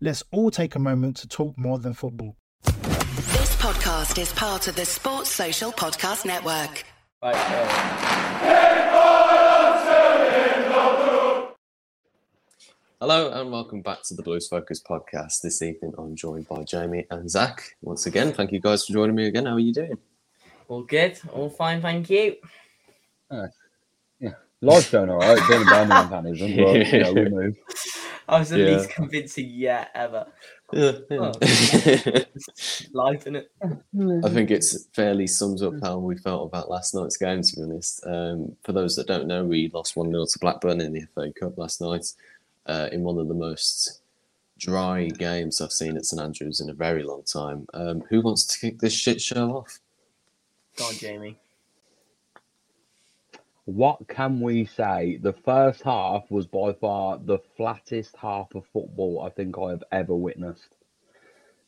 Let's all take a moment to talk more than football. This podcast is part of the Sports Social Podcast Network. Right, uh, Hello and welcome back to the Blues Focus podcast. This evening I'm joined by Jamie and Zach. Once again, thank you guys for joining me again. How are you doing? all good, all fine, thank you. Yeah, Life's going all right. Being a Birmingham fan isn't, but you know, we move. I was the Yeah. least convincing yet ever. Yeah, Oh. Life in it. I think it's fairly sums up how we felt about last night's game, to be honest. Um, for those that don't know, we lost 1 0 to Blackburn in the FA Cup last night uh, in one of the most dry games I've seen at St Andrews in a very long time. Um, who wants to kick this shit show off? Go on, Jamie. What can we say? The first half was by far the flattest half of football I think I have ever witnessed.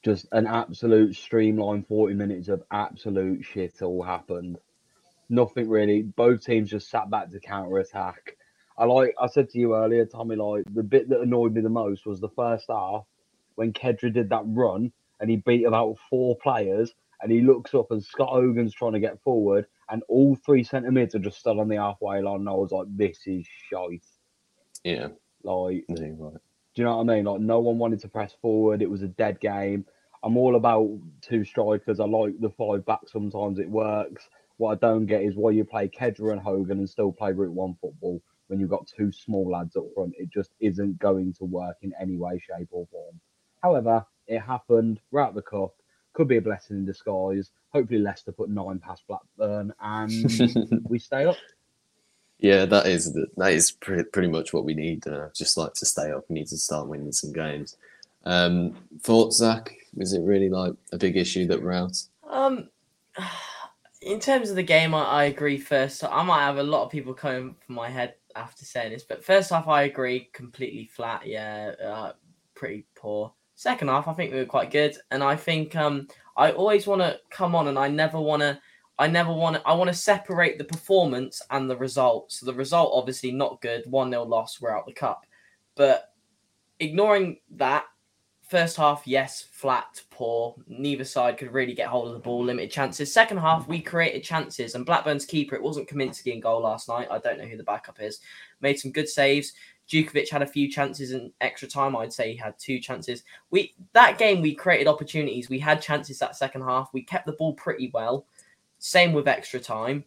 Just an absolute streamlined 40 minutes of absolute shit all happened. Nothing really. Both teams just sat back to counter attack. I like I said to you earlier, Tommy, like the bit that annoyed me the most was the first half when Khadra did that run and he beat about four players and he looks up and Scott Hogan's trying to get forward and all three centre mids are just stood on the halfway line and I was like, this is shite. Yeah, Like, you're right. do you know what I mean? Like, no one wanted to press forward. It was a dead game. I'm all about two strikers. I like the five back. Sometimes it works. What I don't get is why you play Khadra and Hogan and still play Route One football when you've got two small lads up front. It just isn't going to work in any way, shape, or form. However, it happened. We're out the cup. Could be a blessing in disguise. Hopefully, Leicester put nine past Blackburn and we stay up. Yeah, that is the, that is pretty, pretty much what we need. Uh, just like to stay up, we need to start winning some games. Um, thoughts, Zach? Is it really like a big issue that we're out? Um, in terms of the game, I, I agree. First, I might have a lot of people coming from my head after saying this, but first off, I agree. Completely flat. Yeah, uh, pretty poor. Second half, I think we were quite good, and I think um, I always want to come on, and I never want to. I never want to. I want to separate the performance and the result. So the result, obviously, not good. One 0 loss. We're out the cup, but ignoring that, First half, yes, flat, poor. Neither side could really get hold of the ball, limited chances. Second half, we created chances, and Blackburn's keeper, it wasn't Kaminski in goal last night. I don't know who the backup is. Made some good saves. Jutkiewicz had a few chances in extra time. I'd say he had two chances. We that game we created opportunities. We had chances that second half. We kept the ball pretty well. Same with extra time.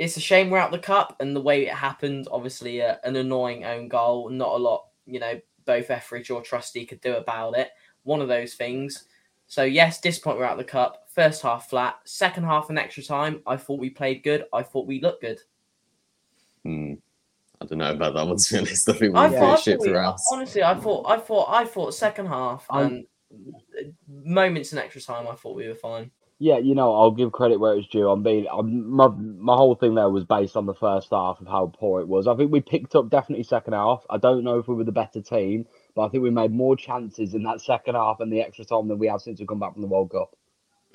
It's a shame we're out the cup and the way it happened. Obviously, uh, an annoying own goal. Not a lot, you know, both Etheridge or Trusty could do about it. One of those things. So yes, disappointed we're out the cup. First half flat. Second half in extra time. I thought we played good. I thought we looked good. Hmm. I don't know about that one. To be honest, I think we I thought, shit thought we- throughout. honestly, I thought, I thought, I thought second half Um, and moments in extra time. I thought we were fine. Yeah, you know, I'll give credit where it's due. I'm being, I'm, my my whole thing there was based on the first half of how poor it was. I think we picked up definitely second half. I don't know if we were the better team, but I think we made more chances in that second half and the extra time than we have since we come back from the World Cup.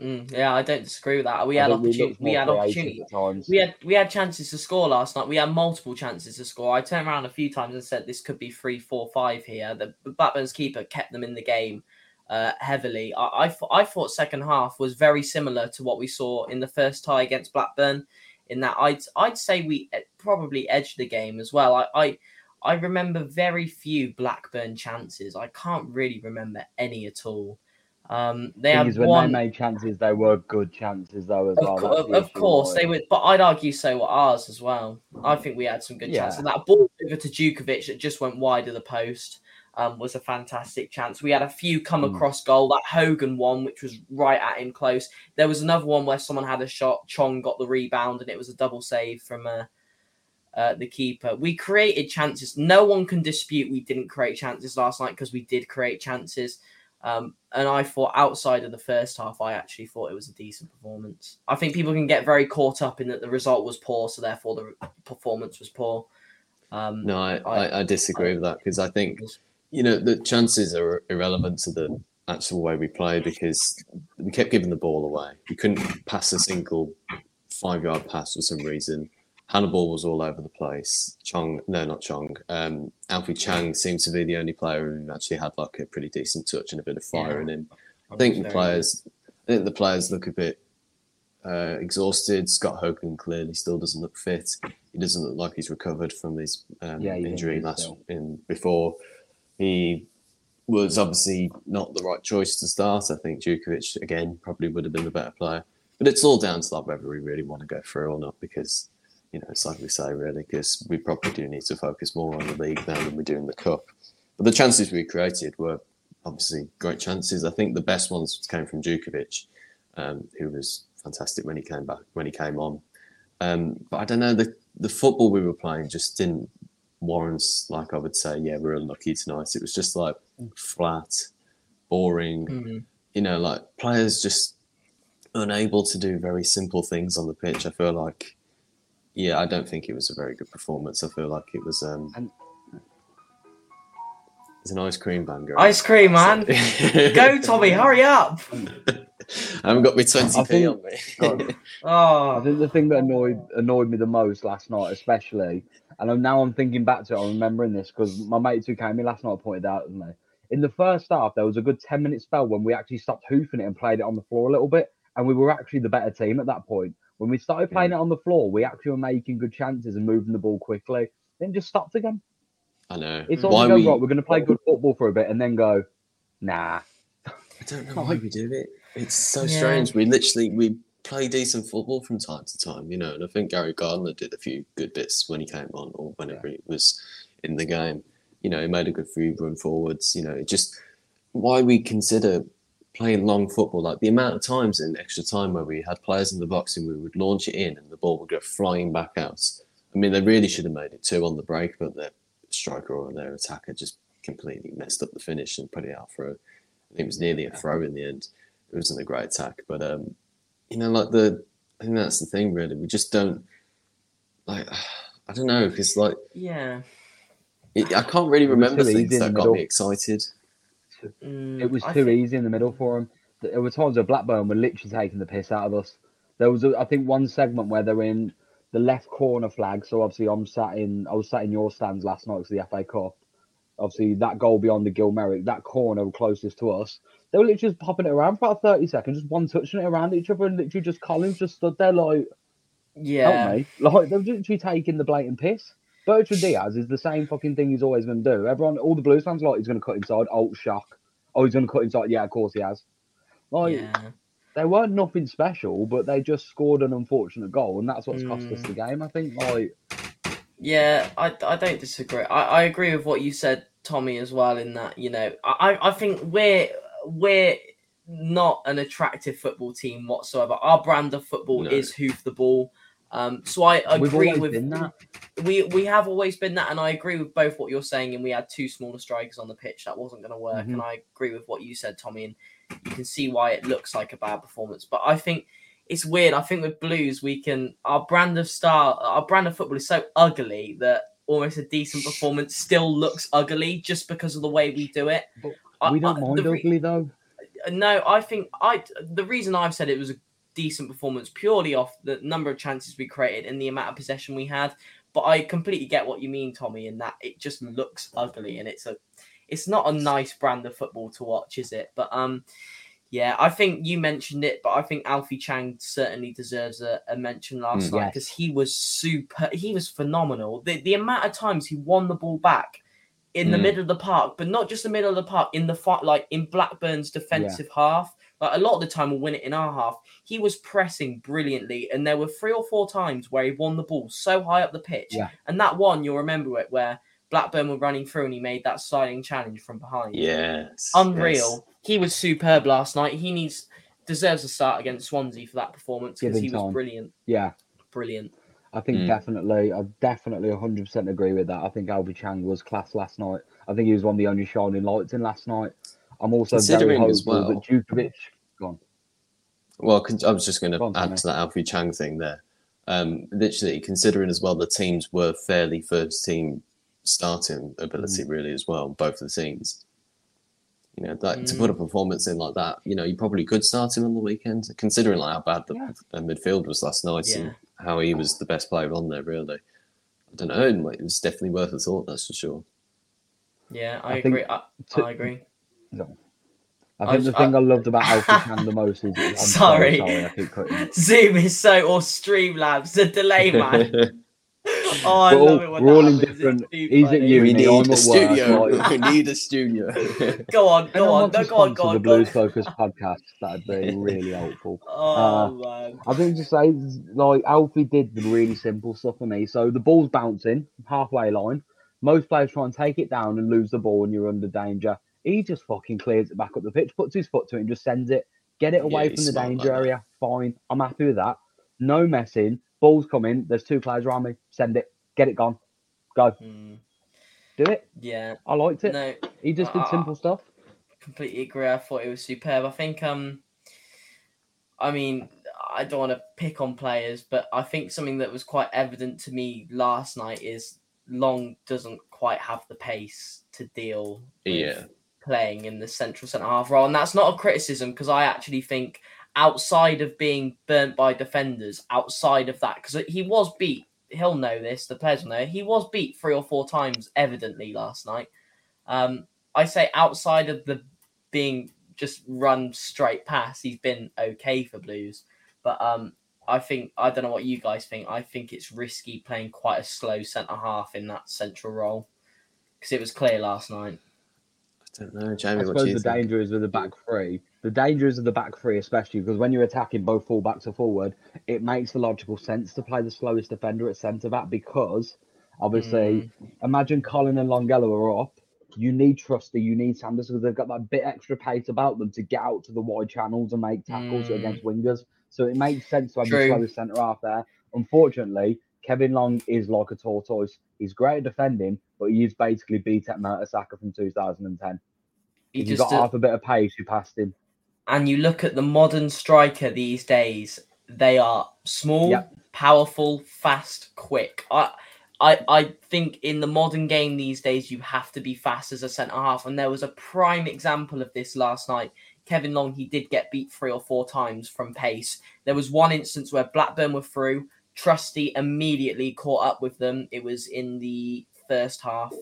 Mm, yeah, I don't disagree with that. We had opportunity. We, had opportunity. We had we had chances to score last night. We had multiple chances to score. I turned around a few times and said this could be three, four, five here. The Blackburn's keeper kept them in the game. uh, heavily. I, I, th- I thought second half was very similar to what we saw in the first tie against Blackburn. In that, I'd I'd say we eh, probably edged the game as well. I, I I remember very few Blackburn chances. I can't really remember any at all. Um, they had when one. they made chances, they were good chances though as Of, well. co- of, the course, they would, but I'd argue so were ours as well. I think we had some good Yeah. chances. That ball over to Jutkiewicz that just went wide of the post um, was a fantastic chance. We had a few come Mm. across goal. That Hogan one, which was right at him close. There was another one where someone had a shot. Chong got the rebound, and it was a double save from uh, uh, the keeper. We created chances. No one can dispute we didn't create chances last night because we did create chances. Um, and I thought outside of the first half, I actually thought it was a decent performance. I think people can get very caught up in that the result was poor, so therefore the performance was poor. Um, No, I, I- I, I disagree with that because I think you know the chances are irrelevant to the actual way we play because we kept giving the ball away. We couldn't pass a single five yard pass for some reason. Hannibal was all over the place. Chong, no, not Chong. Um, Alfie Chang seems to be the only player who actually had like a pretty decent touch and a bit of fire Yeah. in him. I think the players, I think the players look a bit uh, exhausted. Scott Hogan clearly still doesn't look fit. He doesn't look like he's recovered from his um, Yeah, injury last still. in before. He was obviously not the right choice to start. I think Jutkiewicz again probably would have been the better player. But it's all down to like whether we really want to go through or not because you know it's like we say really because we probably do need to focus more on the league now than we do in the cup. But the chances we created were obviously great chances. I think the best ones came from Jutkiewicz, um, who was fantastic when he came back when he came on. Um, but I don't know the the football we were playing just didn't warrant like I would say yeah we're unlucky tonight. It was just like flat, boring. Mhm. You know, like players just unable to do very simple things on the pitch. I feel like yeah, I don't think it was a very good performance. I feel like it was um. And- There's an ice cream van going. Ice cream, man. Go, Tommy, hurry up. I haven't got my twenty p on me. God. I Oh, think the thing that annoyed annoyed me the most last night, especially, and I'm, now I'm thinking back to it, I'm remembering this because my mates who came in last night pointed out to me. In the first half, there was a good 10 minute spell when we actually stopped hoofing it and played it on the floor a little bit, and we were actually the better team at that point. When we started playing it on the floor, we actually were making good chances and moving the ball quickly. Then just stopped again. I know. It's all go we, right. We're going to play good football for a bit, and then go, nah. I don't know why we do it. It's so Yeah. strange. We literally we play decent football from time to time, you know. And I think Gary Gardner did a few good bits when he came on or whenever he was in the game. You know, he made a good few run forwards. You know, it just why we consider playing long football like the amount of times in extra time where we had players in the box and we would launch it in and the ball would go flying back out. I mean, they really should have made it two on the break, but their striker or their attacker just completely messed up the finish and put it out for a. I think it was nearly a throw in the end. It wasn't a great attack, but um, you know, like the I think that's the thing. Really, we just don't like. I don't know because like yeah. it, I can't really remember things that got me middle. Mm, It was too think- easy in the middle for them. There were times where Blackburn were literally taking the piss out of us. There was, a, I think, one segment where they're in the left corner flag. So obviously, I'm sat in. I was sat in your stands last night for the FA Cup. Obviously, that goal beyond the Gil Merrick, that corner closest to us, they were literally just popping it around for about 30 seconds, just one touching it around each other, and literally just Collins just stood there like, Yeah. help me. Like, they were literally taking the blatant piss. Brereton Diaz is the same fucking thing he's always going to do. Everyone, all the Blues fans, are like, he's going to cut inside. Oh, shock. Oh, he's going to cut inside. Yeah, of course he has. Like, Yeah. they weren't nothing special, but they just scored an unfortunate goal, and that's what's cost us Mm. the game. I think, like, Yeah, I, I don't disagree. I, I agree with what you said, Tommy, as well. In that, you know, I, I think we're we're not an attractive football team whatsoever. Our brand of football No. is hoof the ball. Um, so I agree with that. We we have always been that, and I agree with both what you're saying. And we had two smaller strikers on the pitch that wasn't going to work, Mhm. and I agree with what you said, Tommy. And you can see why it looks like a bad performance. But I think it's weird. I think with Blues, we can our brand of style, our brand of football is so ugly that almost a decent performance still looks ugly just because of the way we do it. But we don't I- mind the ugly though. no, I think I the reason I've said it was a decent performance purely off the number of chances we created and the amount of possession we had. But I completely get what you mean, Tommy, in that it just looks ugly and it's a it's not a nice brand of football to watch, is it? But um, yeah, I think you mentioned it, but I think Alfie Chang certainly deserves a, a mention last Mm. night Yes. because he was super. He was phenomenal. The the amount of times he won the ball back in the Mm. middle of the park, but not just the middle of the park, in the fight, like in Blackburn's defensive half. Like a lot of the time, we'll win it in our half. He was pressing brilliantly, and there were three or four times where he won the ball so high up the pitch. Yeah. And that one, you'll remember it, where Blackburn were running through and he made that sliding challenge from behind. Yes. Unreal. He was superb last night. He needs deserves a start against Swansea for that performance because him he was brilliant. Yeah, Brilliant. I think Mm. definitely, I definitely 100% agree with that. I think Alfie Chang was class last night. I think he was one of the only shining lights in last night. I'm also very Considering hopeful as well- that Jutkiewicz. Gone. Well, con- I was just going to add Tommy. to that Alfie Chang thing there. Um, literally, considering as well the teams were fairly first team starting ability, Mm. really, as well, both of the teams. You know, like to put a Mm. performance in like that, you know, you probably could start him on the weekend, considering like how bad the Yeah. uh, midfield was last night Yeah. and how he was the best player on there. Really, I don't know. and, It was definitely worth a thought, that's for sure. Yeah, I, I agree. I, to- I agree. No. I I think was- the thing I- I, loved about Alfie Chang the most is. I'm Sorry. sorry, I keep cutting. Zoom is so or Streamlabs, the delay man. Oh, I We're love all- it when we're all in different- too he's at funny. uni, we I'm need at a work, studio. like- we need a studio. Go on, go on, wants no, go on, go the on, go Blues. Focus podcast, that'd be really helpful. Oh uh, man. I think to say like Alfie did the really simple stuff for me. So the ball's bouncing halfway line. Most players try and take it down and lose the ball and you're under danger. He just fucking clears it back up the pitch, puts his foot to it, and just sends it. Get it away he's from the danger like area. Fine. I'm happy with that. No messing. Ball's coming. There's two players around me. Send it. Get it gone. Go. Hmm, Do it. yeah. I liked it. No, He just did Uh, simple stuff. completely agree. I thought it was superb. I think um I mean, I don't want to pick on players, but I think something that was quite evident to me last night is Long doesn't quite have the pace to deal with Yeah. Playing in the central centre half role. And that's not a criticism because I actually think outside of being burnt by defenders, outside of that, because he was beat, he'll know this, the players will know, he was beat three or four times evidently last night. Um, I say outside of the being just run straight past, he's been okay for Blues. But um, I think I don't know what you guys think. I think it's risky playing quite a slow centre half in that central role because it was clear last night. I don't know, I Jamie. Do suppose the think? danger is with the back three. The danger is of the back three, especially because when you're attacking both fullbacks or forward, it makes the logical sense to play the slowest defender at centre back because obviously, imagine Colin and Longelo are up. You need Trusty, you need Sanders because they've got that bit extra pace about them to get out to the wide channels and make tackles Mm. against wingers. So it makes sense to have True. the slowest centre half there. Unfortunately, Kevin Long is like a tortoise. He's great at defending, but he's basically beat at Mertesacker from 2010. He If you just got uh, half a bit of pace, you passed him. and you look at the modern striker these days, they are small, Yep. powerful, fast, quick. I, I, I think in the modern game these days, you have to be fast as a centre half. And there was a prime example of this last night. Kevin Long, he did get beat three or four times from pace. There was one instance where Blackburn were through. Trusty immediately caught up with them. It was in the first half.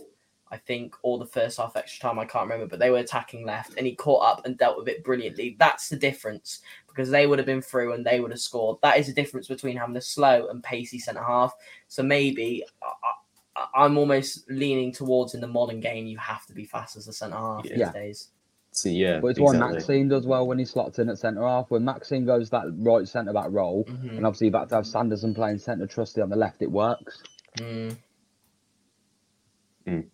I think, or the first half extra time. I can't remember, but they were attacking left, and he caught up and dealt with it brilliantly. That's the difference because they would have been through and they would have scored. That is the difference between having a slow and pacey centre half. So maybe I, I, I'm almost leaning towards in the modern game, you have to be fast as a centre half these Yeah. days. So, yeah, But it's exactly. what Maxime does well when he slots in at centre half. When Maxime goes that right centre back role, Mhm. and obviously you've got to have Sanderson playing centre trusty on the left, it works. Mm.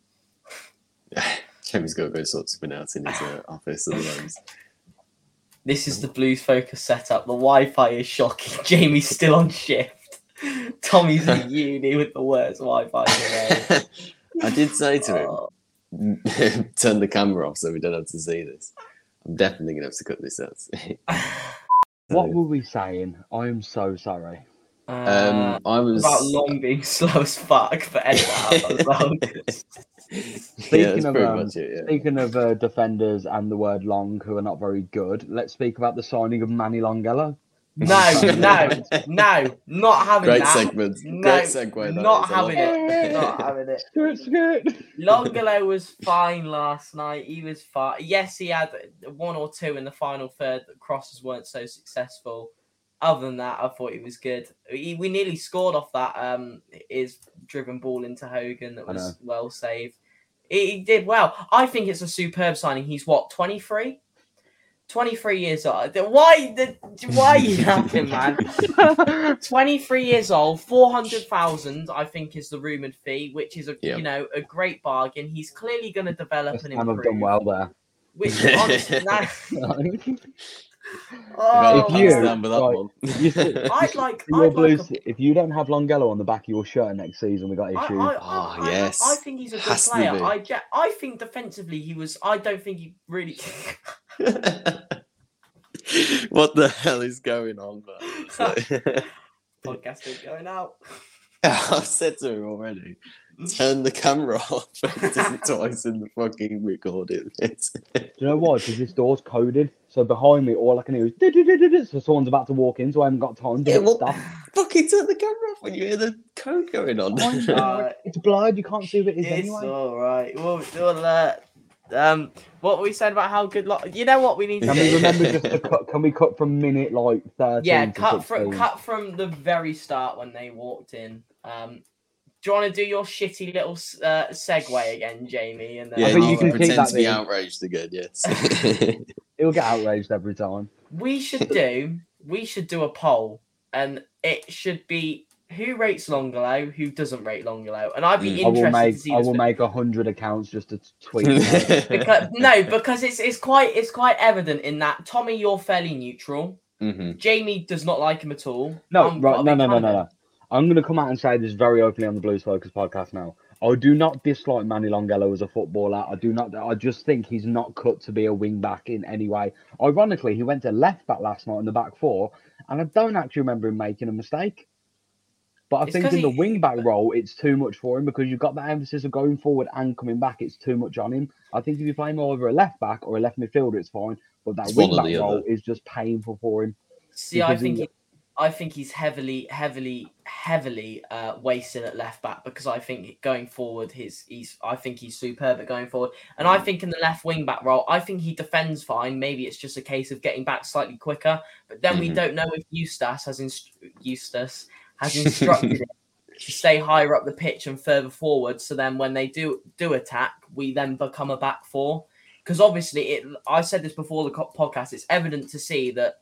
Jamie's got to go sort something out in his uh, office at the moment. This is the Blues focus setup. The Wi-Fi is shocking. Jamie's still on shift. Tommy's at uni with the worst Wi-Fi today. I did say to him, Oh, turn the camera off so we don't have to see this. I'm definitely gonna have to cut this out. What were we saying? I am so sorry. uh, um, I was about long being slow as fuck, but edit that out as well. yeah, Speaking of um, it. Yeah. speaking of uh, defenders and the word long who are not very good, let's speak about the signing of Manny Longelo. No, no, no, not having Great that. segment. No, Great segue. not is. Having it. Not having it. Skirt, skirt. Longelo was fine last night. He was fine. Yes, he had one or two in the final third that crosses weren't so successful. Other than that, I thought he was good. He, we nearly scored off that um his driven ball into Hogan that was well saved. He, he did well. I think it's a superb signing. He's what 23? 23 years old. Why the why are you laughing, man? 23 years old, 400,000, I think, is the rumoured fee, which is a Yeah. you know a great bargain. He's clearly going to develop West and Ham have improve. done well there. Which honestly, that, oh, If you- oh, hands down with that right. You I'd like, your I'd like Blues, a, if you don't have Longelo on the back of your shirt next season, we got issues. I, Oh, I, I- yes. I think he's a good Has player. I, I think defensively he was. I don't think he really. what the hell is going on, man? It's like- Podcasting going out. I've said to him already. Turn the camera off. He did it twice in the fucking recording. It's, Do you know why? Because this door's coded. So behind me, all I can hear is so someone's about to walk in, so I haven't got time to Yeah, get well- stuff. fucking turn the camera off when you hear the code going on. Uh, It's blurred. You can't see what it is It's anyway. all right. Well, well uh, um, what we said about how good. Lo- you know what we need to Can we remember just to cut? Can we cut from minute like thirteen? yeah, cut from cut from the very start when they walked in. Um, do you want to do your shitty little uh, segue again, Jamie? And then Yeah, I think you you can can pretend that to be in. outraged again, yes. He'll get outraged every time. we should do we should do a poll, and it should be who rates Longelo, who doesn't rate Longelo, and I'd be Mm. I will interested make to see I will bit. make a hundred accounts just to tweet. because no, because it's it's quite it's quite evident in that Tommy, you're fairly neutral. Mhm. Jamie does not like him at all. No, I'm right, a no, no, no, no, no. I'm going to come out and say this very openly on the Blues Focus podcast now. I do not dislike Manny Longelo as a footballer. I do not. I just think he's not cut to be a wing back in any way. Ironically, he went to left back last night in the back four, and I don't actually remember him making a mistake. But I It's think 'cause in the he- wing back role, it's too much for him because you've got that emphasis of going forward and coming back. It's too much on him. I think if you play him more over a left back or a left midfielder, it's fine. But that It's wing back role other. Is just painful for him. See, I think he- he, I think he's heavily, heavily, heavily uh, wasted at left back because I think going forward, his he's I think he's superb at going forward, and I think in the left wing back role, I think he defends fine. Maybe it's just a case of getting back slightly quicker, but then we Mhm. don't know if Eustace has inst- Eustace has instructed him to stay higher up the pitch and further forward. So then when they do do attack, we then become a back four. Because obviously, it. I said this before the podcast. It's evident to see that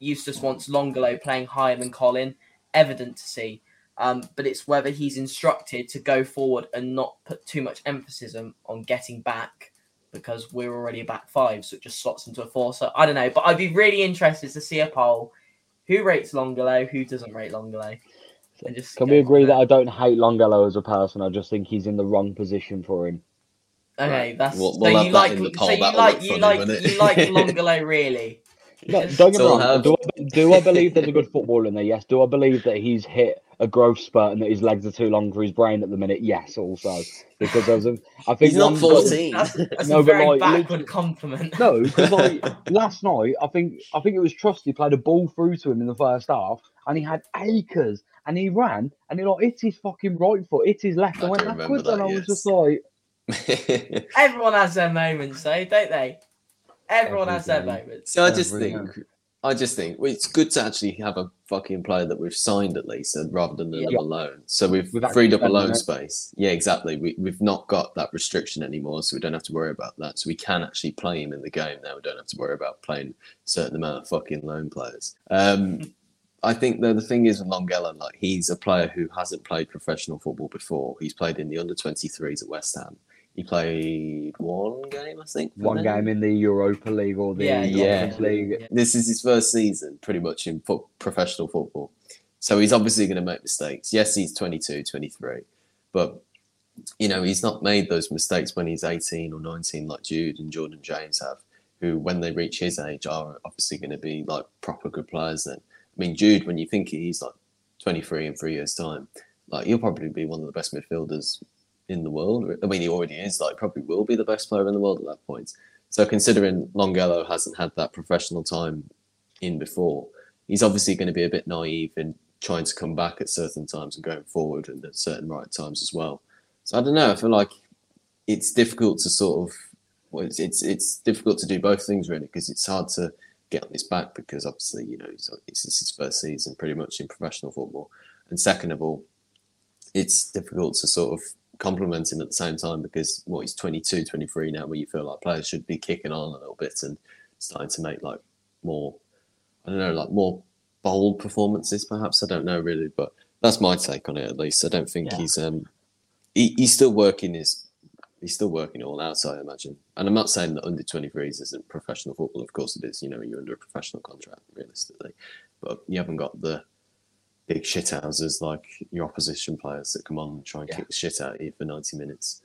Eustace wants Longelo playing higher than Colin. Evident to see. Um, but it's whether he's instructed to go forward and not put too much emphasis on, on getting back because we're already a back five, so it just slots into a four. So I don't know, but I'd be really interested to see a poll. Who rates Longelo? Who doesn't rate Longelo? And just Can we agree that I don't hate Longelo as a person? I just think he's in the wrong position for him. Okay, that's We'll- so we'll have you that like in the so you That'll like look you funny, like won't it? you like Longelo really. No, Just- don't get me Still wrong. have- Do I, do I believe there's a good footballer in there? Yes. Do I believe that he's hit a growth spurt and that his legs are too long for his brain at the minute? Yes, also because there's a, I think He's not one- 14. That's, that's No, a but very like, backward literally- compliment. No, because like last night, I think I think it was Trusty played a ball through to him in the first half, and he had acres, and he ran, and he like hit his fucking right foot, hit his left, I and went backwards, that, and I was just like, Everyone has their moments, though, don't they? Everyone Every has their moments. So I just Every think, I just think well, it's good to actually have a fucking player that we've signed at least, uh, rather than Yeah. another loan. So we've, We've freed up a loan space. Yeah, exactly. We we've not got that restriction anymore, so we don't have to worry about that. So we can actually play him in the game now. We don't have to worry about playing a certain amount of fucking loan players. Um, I think though the thing is with Longelo, like he's a player who hasn't played professional football before. He's played in the under twenty threes at West Ham. He played one game, I think. one them. game in the Europa League or the Yeah, yeah. League. Yeah. This is his first season, pretty much in fo- professional football. So he's obviously going to make mistakes. Yes, he's 22, 23, but you know he's not made those mistakes when he's 18 or 19, like Jude and Jordan James have, who when they reach his age are obviously going to be like proper good players. Then, I mean, Jude, when you think he's like 23 in three years' time, like he'll probably be one of the best midfielders in the world. I mean, he already is. Like, probably will be the best player in the world at that point. So, considering Longelo hasn't had that professional time in before, he's obviously going to be a bit naive in trying to come back at certain times and going forward and at certain right times as well. So I don't know. I feel like it's difficult to sort of well, it's it's, it's difficult to do both things really because it's hard to get on his back because obviously you know it's, it's his first season pretty much in professional football, and second of all, it's difficult to sort of compliment him at the same time because what well, he's 22, 23 now, where you feel like players should be kicking on a little bit and starting to make like more, I don't know, like more bold performances. Perhaps I don't know really, but that's my take on it at least. I don't think Yeah. he's um he, he's still working his he's still working it all out. I imagine, and I'm not saying that under 23s isn't professional football. Of course it is. You know, you're under a professional contract realistically, but you haven't got the big shithouses like your opposition players that come on and try and Yeah. kick the shit out of you for 90 minutes.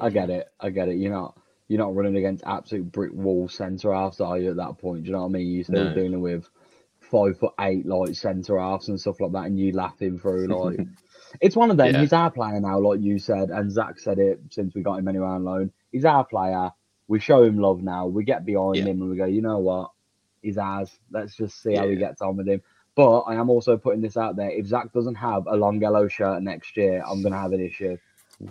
I get mm. it. I get it. You're not you're not running against absolute brick wall centre halves, are you? At that point, do you know what I mean? You're still No. dealing with five foot eight like centre halves and stuff like that, and you laughing through like. It's one of them. Yeah. He's our player now, like you said, and Zach said it since we got him anywhere on loan. He's our player. We show him love now. We get behind Yeah. him and we go, you know what? He's ours. Let's just see how he Yeah. gets on with him. But I am also putting this out there. If Zach doesn't have a long yellow shirt next year, I'm gonna have an issue.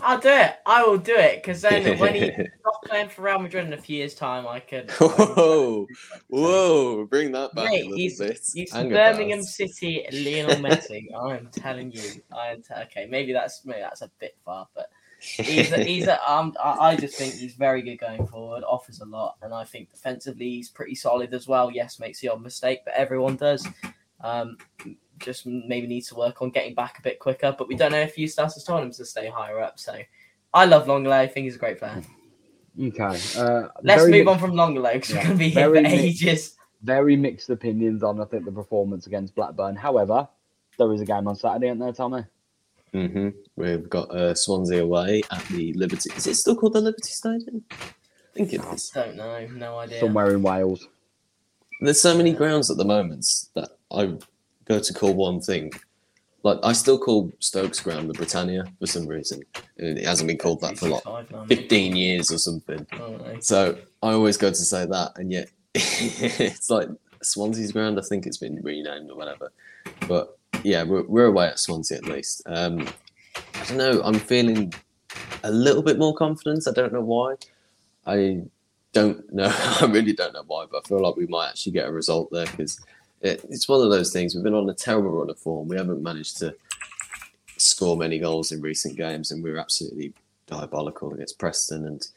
I'll do it. I will do it because then when he stops playing for Real Madrid in a few years' time, I could. I Whoa, whoa, bring that back Mate, a little he's, bit. he's Birmingham bars. City Lionel Messi. I'm telling you. I'm t- okay, maybe that's maybe that's a bit far, but he's a, he's a, um, I I just think he's very good going forward. Offers a lot, and I think defensively he's pretty solid as well. Yes, makes the odd mistake, but everyone does. Um, just maybe needs to work on getting back a bit quicker. But we don't know if Eustace has told him to stay higher up. So I love Longley. I think he's a great player. Okay. Uh, Let's move mixed- on from Longley because Yeah, we're going to be here for very mixed. ages. very mixed opinions on I think the performance against Blackburn. However, there is a game on Saturday, isn't there, Tommy? Mm-hmm. We've got uh, Swansea away at the Liberty. Is it still called the Liberty Stadium? I think it is. Don't know. No idea. Somewhere in Wales. There's so many grounds at the moment that I go to call one thing. Like I still call Stokes Ground the Britannia for some reason. And It hasn't been called that for like 365 now, maybe. 15 years or something. Don't. So I always go to say that, and yet it's like Swansea's ground. I think it's been renamed or whatever. But yeah, we're, we're away at Swansea at least. Um, I don't know. I'm feeling a little bit more confidence. I don't know why. I don't know. I really don't know why, but I feel like we might actually get a result there because it, it's one of those things. We've been on a terrible run of form. We haven't managed to score many goals in recent games, and we were absolutely diabolical against Preston and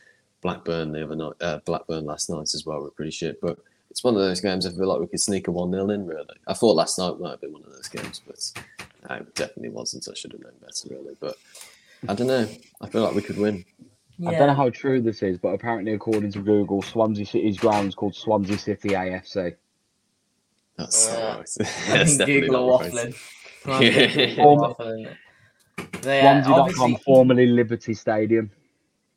Blackburn the other night. Uh, Blackburn last night as well. We're pretty shit, but it's one of those games. I feel like we could sneak a one 0 in. Really, I thought last night might have been one of those games, but no, it definitely wasn't. I should have known better, really. But I don't know. I feel like we could win. I don't know how true this is, but apparently, according to Google, Swansea City's ground is called Swansea City AFC. That's Uh, right. That's definitely Google not are waffling. I Yeah. are waffling. They, uh, Swansea.com, obviously- formerly Liberty Stadium.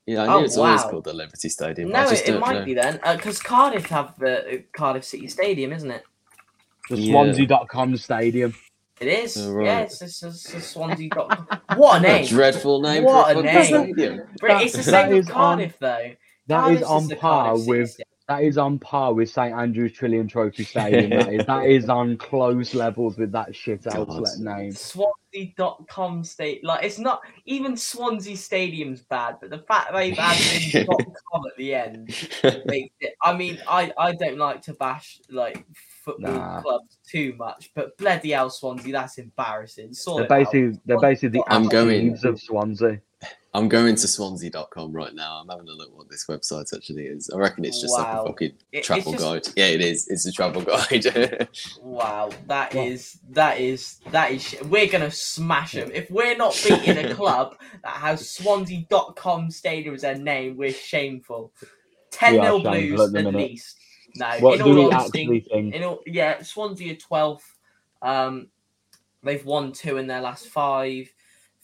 Yeah, I knew Oh, it's always wow. called the Liberty Stadium. No, I just it, it don't might know. be then, because Cardiff have the uh, Cardiff City Stadium, isn't it? The Yeah. Swansea.com Stadium. It is. Oh, right. Yeah, it's, it's, it's, it's Swansea. what a What name! a dreadful name What for a a name. stadium. But it's the same with is on- Cardiff, though. That Cardiff's is on par with Stadium. That is on par with St Andrews Trillion Trophy Stadium. that is that is on close levels with that shit God. outlet name. Swansea.com state like it's not even Swansea Stadium's bad, but the fact they've added in .com at the end makes it. I mean, I I don't like to bash like football Nah. clubs too much, but bloody hell, Swansea, that's embarrassing. Sort They're it out. basically they're basically the I'm going- of Swansea. I'm going to Swansea.com right now. I'm having a look what this website actually is. I reckon it's just like a fucking It- travel just- guide. Yeah, it is. It's a travel guide. Wow, that What? is that is that is. sh- We're gonna smash them if we're not beating a club that has Swansea.com stadium as their name. We're shameful. Ten We are 0 Blues at minute. least. No, What in do we all honesty, think? in all, yeah, Swansea are 12th. Um, they've won two in their last five,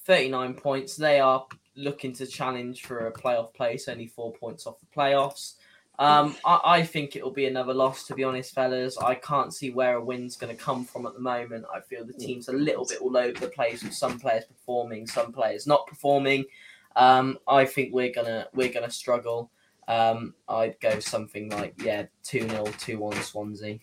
39 points. They are looking to challenge for a playoff place, only four points off the playoffs. Um, I, I think it'll be another loss, to be honest, fellas. I can't see where a win's going to come from at the moment. I feel the team's a little bit all over the place with some players performing, some players not performing. Um, I think we're gonna we're gonna struggle. Um, I'd go something like yeah, two 0 two one Swansea.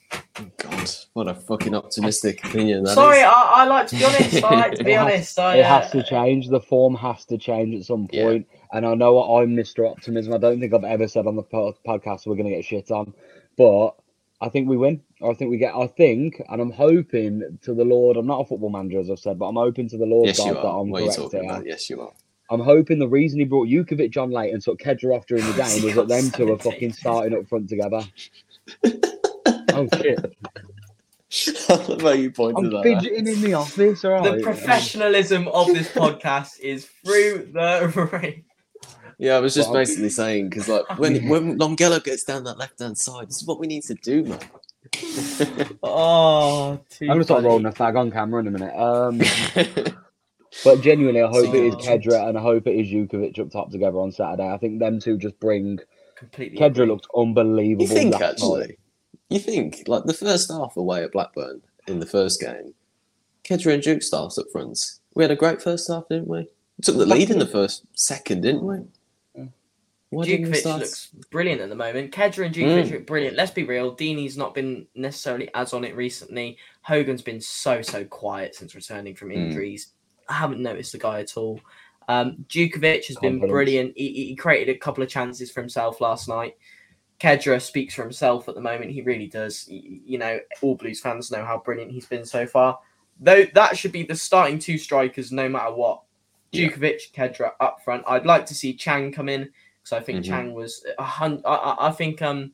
God, what a fucking optimistic opinion that Sorry, is. I, I like to be honest. I like to be It has- honest. I, it has uh, to change. The form has to change at some Yeah. And I know what I'm Mr. Optimism. I don't think I've ever said on the po- podcast we're going to get shit on, but I think we win. I think we get. I think, and I'm hoping to the Lord. I'm not a football manager, as I've said, but I'm hoping to the Lord Yes, God you that are. I'm What are you correct talking here. about? Yes, you are. I'm hoping the reason he brought Jutkiewicz on late and took Khadra off during the game was that them two are fucking starting up front together. oh shit! I love how you pointed I'm that. out. fidgeting in the office. All right. the professionalism of this podcast is through the roof. Yeah, I was just Well, I'm- basically saying because like when when Longelo gets down that left hand side, this is what we need to do, man. Oh, too I'm gonna start rolling a fag on camera in a minute. Um, but genuinely, I hope it is. Khadra and I hope it is Jutkiewicz up top together on Saturday. I think them two just bring. Completely. Khadra agree. looked unbelievable. you think last night. You think like the first half away at Blackburn in the first game, Khadra and Duke starts up front. We had a great first half, didn't we? We took the lead in the first second, didn't we? Why didn't Jutkiewicz start? looks brilliant at the moment. Khadra and Jutkiewicz Mm. look brilliant. Let's be real. Deeney's not been necessarily as on it recently. Hogan's been so so quiet since returning from Mm. injuries. I haven't noticed the guy at all. Um, Jutkiewicz has been brilliant. He, he- created a couple of chances for himself last night. Khadra speaks for himself at the moment. He really does. You know, all Blues fans know how brilliant he's been so far. Though that should be the starting two strikers, no matter what. Yeah. Khadra up front. I'd like to see Chang come in because I think Mhm. Chang was a hun- I, I, I think um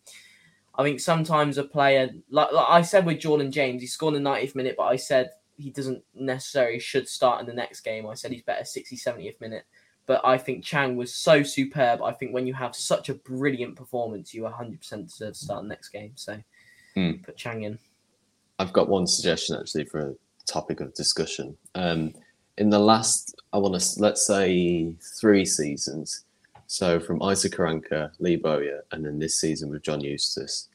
I think sometimes a player like, like I said with Jordan James, he scored in the 90th minute, but I said he doesn't necessarily should start in the next game. I said he's better 60, 70th minute. But I think Chang was so superb. I think when you have such a brilliant performance, you 100% deserve to start the next game. So Hmm. put Chang in. I've got one suggestion actually for a topic of discussion. Um, in the last, I want to let's say three seasons. So from Isaac Karanka, Lee Bowyer, and then this season with John Eustace,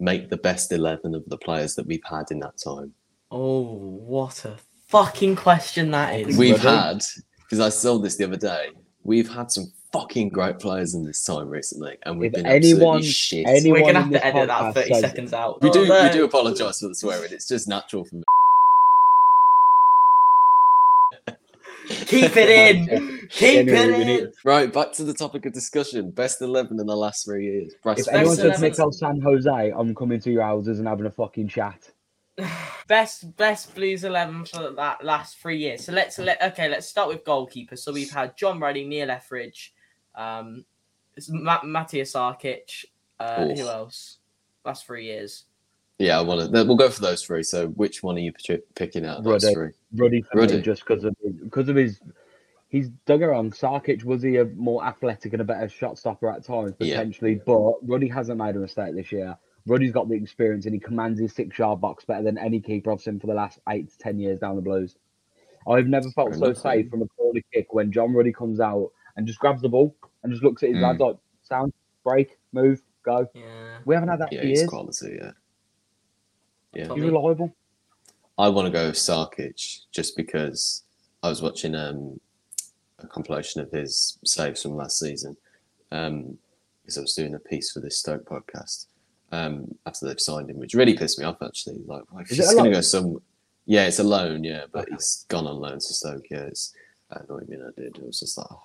make the best eleven of the players that we've had in that time. Oh, what a fucking question that is. We've had because I saw this the other day. We've had some fucking great players in this time recently, and we've If been anyone- absolutely shit. any- We're gonna have to edit that 30 says- seconds out. we do, Oh, we do apologise for the swearing. It's just natural for me. Keep it in. Keep Anyway, it in. Right, back to the topic of discussion. Best eleven in the last three years. Brass If Best anyone figures. says 11. Mikel San Jose, I'm coming to your houses and having a fucking chat. best best Blues eleven for that last three years. So let's let okay. Let's start with goalkeepers. So we've had John Ruddy, Neil Etheridge, um, it's Ma- Matija Sarkic. Uh, Oof. who else? Last three years. Yeah, I want to. We'll go for those three. So, which one are you pick- picking out of those Ruddy. three? Ruddy for Ruddy. me, just because of because of his. He's dug around. Sarkic was he a more athletic and a better shot stopper at times Yeah. potentially, but Ruddy hasn't made a mistake this year. Ruddy's got the experience and he commands his six yard box better than any keeper I've seen for the last eight to ten years down the Blues. I've never felt so safe from a corner kick when John Ruddy comes out and just grabs the ball and just looks at his Mm. lads like sound, break, move, go. Yeah. We haven't had that Yeah, for years. quality. Yeah, yeah. Tom- He's reliable. I want to go with Sarkic just because I was watching um, a compilation of his saves from last season. Um, because I was doing a piece for this Stoke podcast um, after they've signed him, which really pissed me off actually. Like, well, if Is it he's going to go some, yeah, it's a loan, yeah, but Okay. he's gone on loan to Stoke. Yeah, it's annoyed me. I did. It was just like, oh,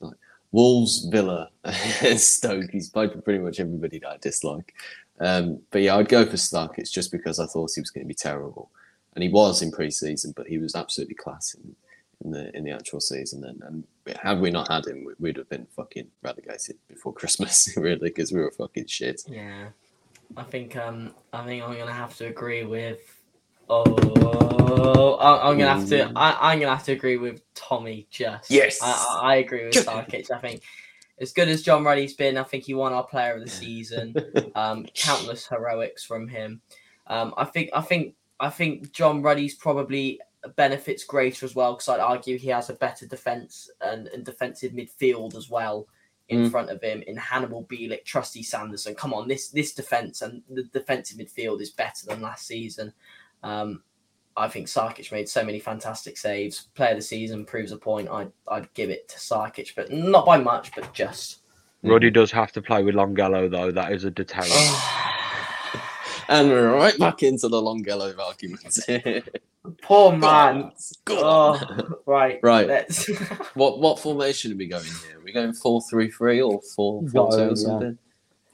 like Wolves, Villa, Stoke. He's played for pretty much everybody that I dislike. Um, but yeah, I'd go for Stark. It's just because I thought he was going to be terrible, and he was in pre-season, but he was absolutely class in, in the in the actual season. And, and had we not had him, we- we'd have been fucking relegated before Christmas, really, because we were fucking shit. Yeah. I think um I think I'm gonna have to agree with oh I, I'm gonna have to I, I'm gonna have to agree with Tommy just. Yes. I, I, I agree with Sarkic I think as good as John Ruddy's been I think he won our player of the season um countless heroics from him. Um I think I think I think John Ruddy's probably benefits greater as well because I'd argue he has a better defense and, and defensive midfield as well in Mm. front of him in Hannibal Bielik, Trusty Sanderson. Come on, this this defense and the defensive midfield is better than last season. Um, I think Sarkic made so many fantastic saves. Player of the season proves a point. I'd I'd give it to Sarkic, but not by much, but just. Ruddy does have to play with Longelo though. That is a deterrent. And we're right back into the Longelo argument. Poor Go man. on, go on. Oh, right. Right. Let's. What what formation are we going here? Are we going four three three or four You've four got two or yeah. something?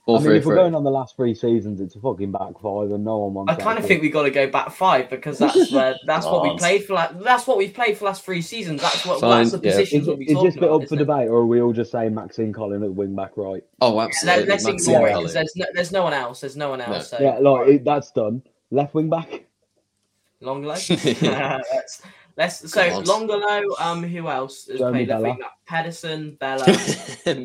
I mean, three if we're three. going on the last three seasons, it's a fucking back five, and no one wants. I that kind of think all. we got to go back five because that's where that's what we played for. Like, that's what we've played for last three seasons. That's what Fine, that's the yeah. positions Is, we'll it, be is talking this bit about. up for it? debate, or are we all just saying Maxime Colin at wing back right? Oh, Let, absolutely. let's Maxine ignore it because there's no, there's no one else. There's no one No. else. So Yeah, like it, that's done. Left wing back. Longelo. let's let's so God. Longelo. Um, who else has Jeremy played? I Bela. think that Pedersen, Bela.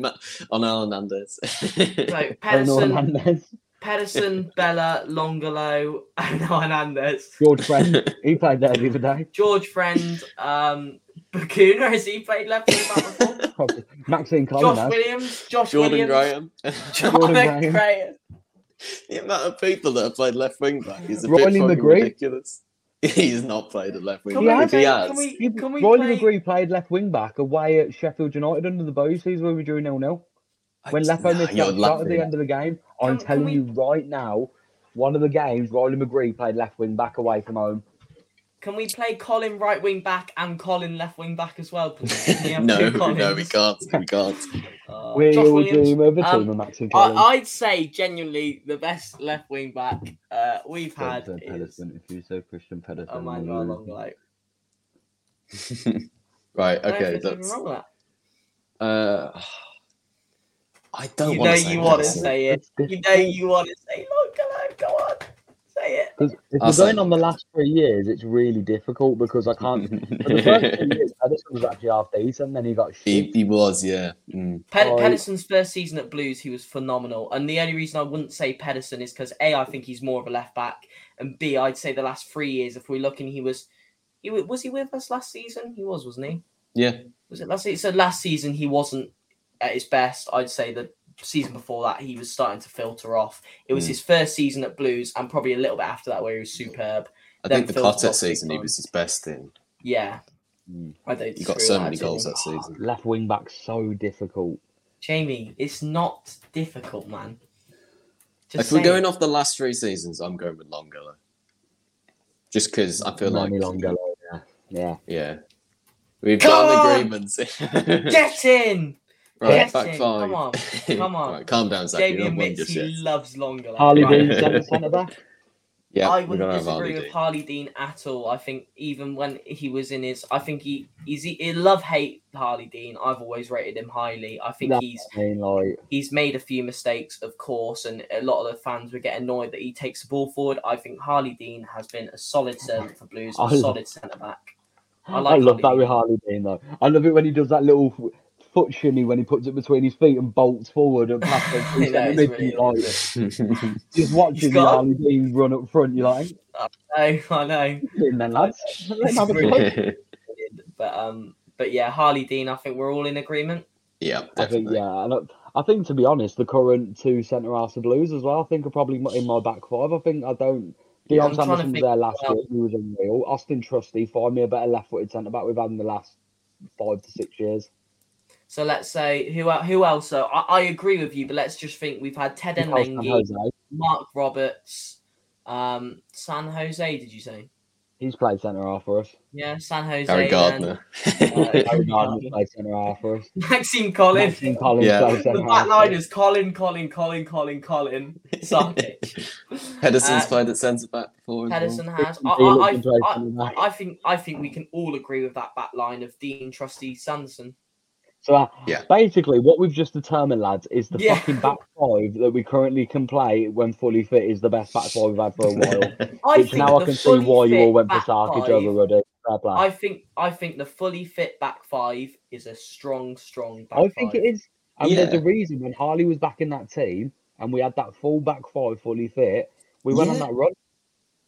Ma- on Hernandez. so Bruno Pedersen, Pedersen, Bela, Longelo, and Hernandez. George Friend. he played there the other day. George Friend, um, Bacuna, has he played left wing back before? Maxime Colin Josh. Williams, Josh Jordan Williams, Graham. Jonathan Jordan Graham. Graham. the amount of people that have played left wing back is a Riley bit fucking McGree. ridiculous. He's not played at left wing Can we back. If he has, can we- can we Riley play- McGree played left wing back away at Sheffield United under the bows season where we drew nil nil. When Nah, missed you're that shot at the end of the game, I'm Can- can telling we- you right now, one of the games, Riley McGree played left wing back away from home. Can we play Colin right wing back and Colin left wing back as well, please? Can we no, no, we can't. We can't. Uh, we Josh will Williams. dream of um, team of Maxine Collins. I, I'd say genuinely the best left wing back uh, we've had Said is Pedersen, if you say Kristian Pedersen. oh my then god, you- Longelo. right. Okay. think That's. that. Uh, I don't You want know to say you want to say it. You know you want to say Longelo. Go on, say it. Because if I'll we're going on the last three years, it's really difficult because I can't. For the first three years, Pedersen was actually half decent, then he got he, shit. he was, yeah. Mm. Ped- Oh, Pedersen's first season at Blues, he was phenomenal. And the only reason I wouldn't say Pedersen is because A, I think he's more of a left back, and B, I'd say the last three years, if we're looking, he was, he was he with us last season? He was, wasn't he? Yeah. Was it last season? So last season he wasn't at his best. I'd say the season before that he was starting to filter off. It was Mm. his first season at Blues, and probably a little bit after that where he was superb. I Then think the Phil's Quartet season he was his best in. Yeah, Mm. I don't. He got so many goals that season. Left wing back so difficult. Jamie, it's not difficult, man. Just if we're going off the last three seasons, I'm going with Longfellow. Just because I feel Manny like, Longelo, yeah. Yeah. yeah, we've Come got on! an agreement. Get in! Right, Get back five. Come on, come on. right, calm down, Zach. Jamie You haven't won admits just he yet. loves longer. Harlee Right. Dean, centre, centre back. Yeah, I wouldn't disagree Harlee with Dean. Harlee Dean at all. I think even when he was in his, I think he he's he love hate Harlee Dean. I've always rated him highly. I think That's he's I mean, like, he's made a few mistakes, of course, and a lot of the fans would get annoyed that he takes the ball forward. I think Harlee Dean has been a solid servant for Blues, a I love- solid centre back. I I, love Harlee that Dean. with Harlee Dean though. I love it when he does that little f- foot shimmy when he puts it between his feet and bolts forward and past them I know, it's centimetres, brilliant, like, just watching the got- Harlee Dean run up front. You're like, I know, I know. then lads, let him have a Brilliant. play. But um, but yeah, Harlee Dean. I think we're all in agreement. yeah, I think yeah, and I, I think to be honest, the current two centre halves of Blues as well. I think are probably in my back five. I think I don't. Yeah, I'm Dion trying to Sanderson was there last well. year. He was unreal. Auston Trusty, find me a better left-footed centre back we've had in the last five to six years. So let's say who who else? So I, I agree with you, but let's just think we've had Ted Mikael San Mengi, Marc Roberts, um, San Jose. Did you say? He's played centre half for us. Yeah, San Jose. Harry and, Gardner. uh, Harry Gardner played centre half for us. Maxime Collins. Maxine Collins Yeah. played The back line is Colin, Colin, Colin, Colin, Colin, Sarkic. Pedersen's Uh, played at centre back before. as well. Pedersen has. I, I, I. I, I think I think we can all agree with that back line of Dean, Trusty, Sanderson. So uh, Yeah. basically, what we've just determined, lads, is the Yeah. fucking back five that we currently can play when fully fit is the best back five we've had for a while. I Which now I can see why you all went for back Sarkic over Ruddy. Fair play. I think I think the fully fit back five is a strong, strong back I think five. it is. And there's Yeah. a reason when Harlee was back in that team and we had that full back five fully fit, we went on that run.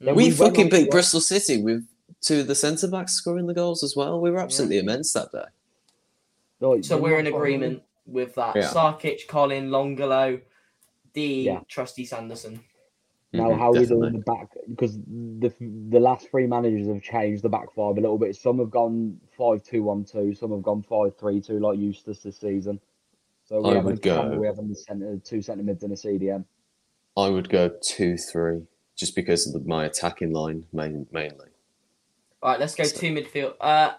Then we went fucking beat. Bristol City with two of the centre backs scoring the goals as well. We were absolutely immense that day. Like, So we're in that's what agreement with that. Yeah. Sarkic, Colin, Longelo, Dean, Yeah. Trusty Sanderson. Now, Mhm, how we do definitely. in the back because the the last three managers have changed the back five a little bit. Some have gone five two one two. Some have gone five three two, like Eustace this season. So we I have, a would go- we have a centre, two centre mids and a CDM. I would go two three just because of the, my attacking line main, mainly. All right, let's go So- two midfield. Uh,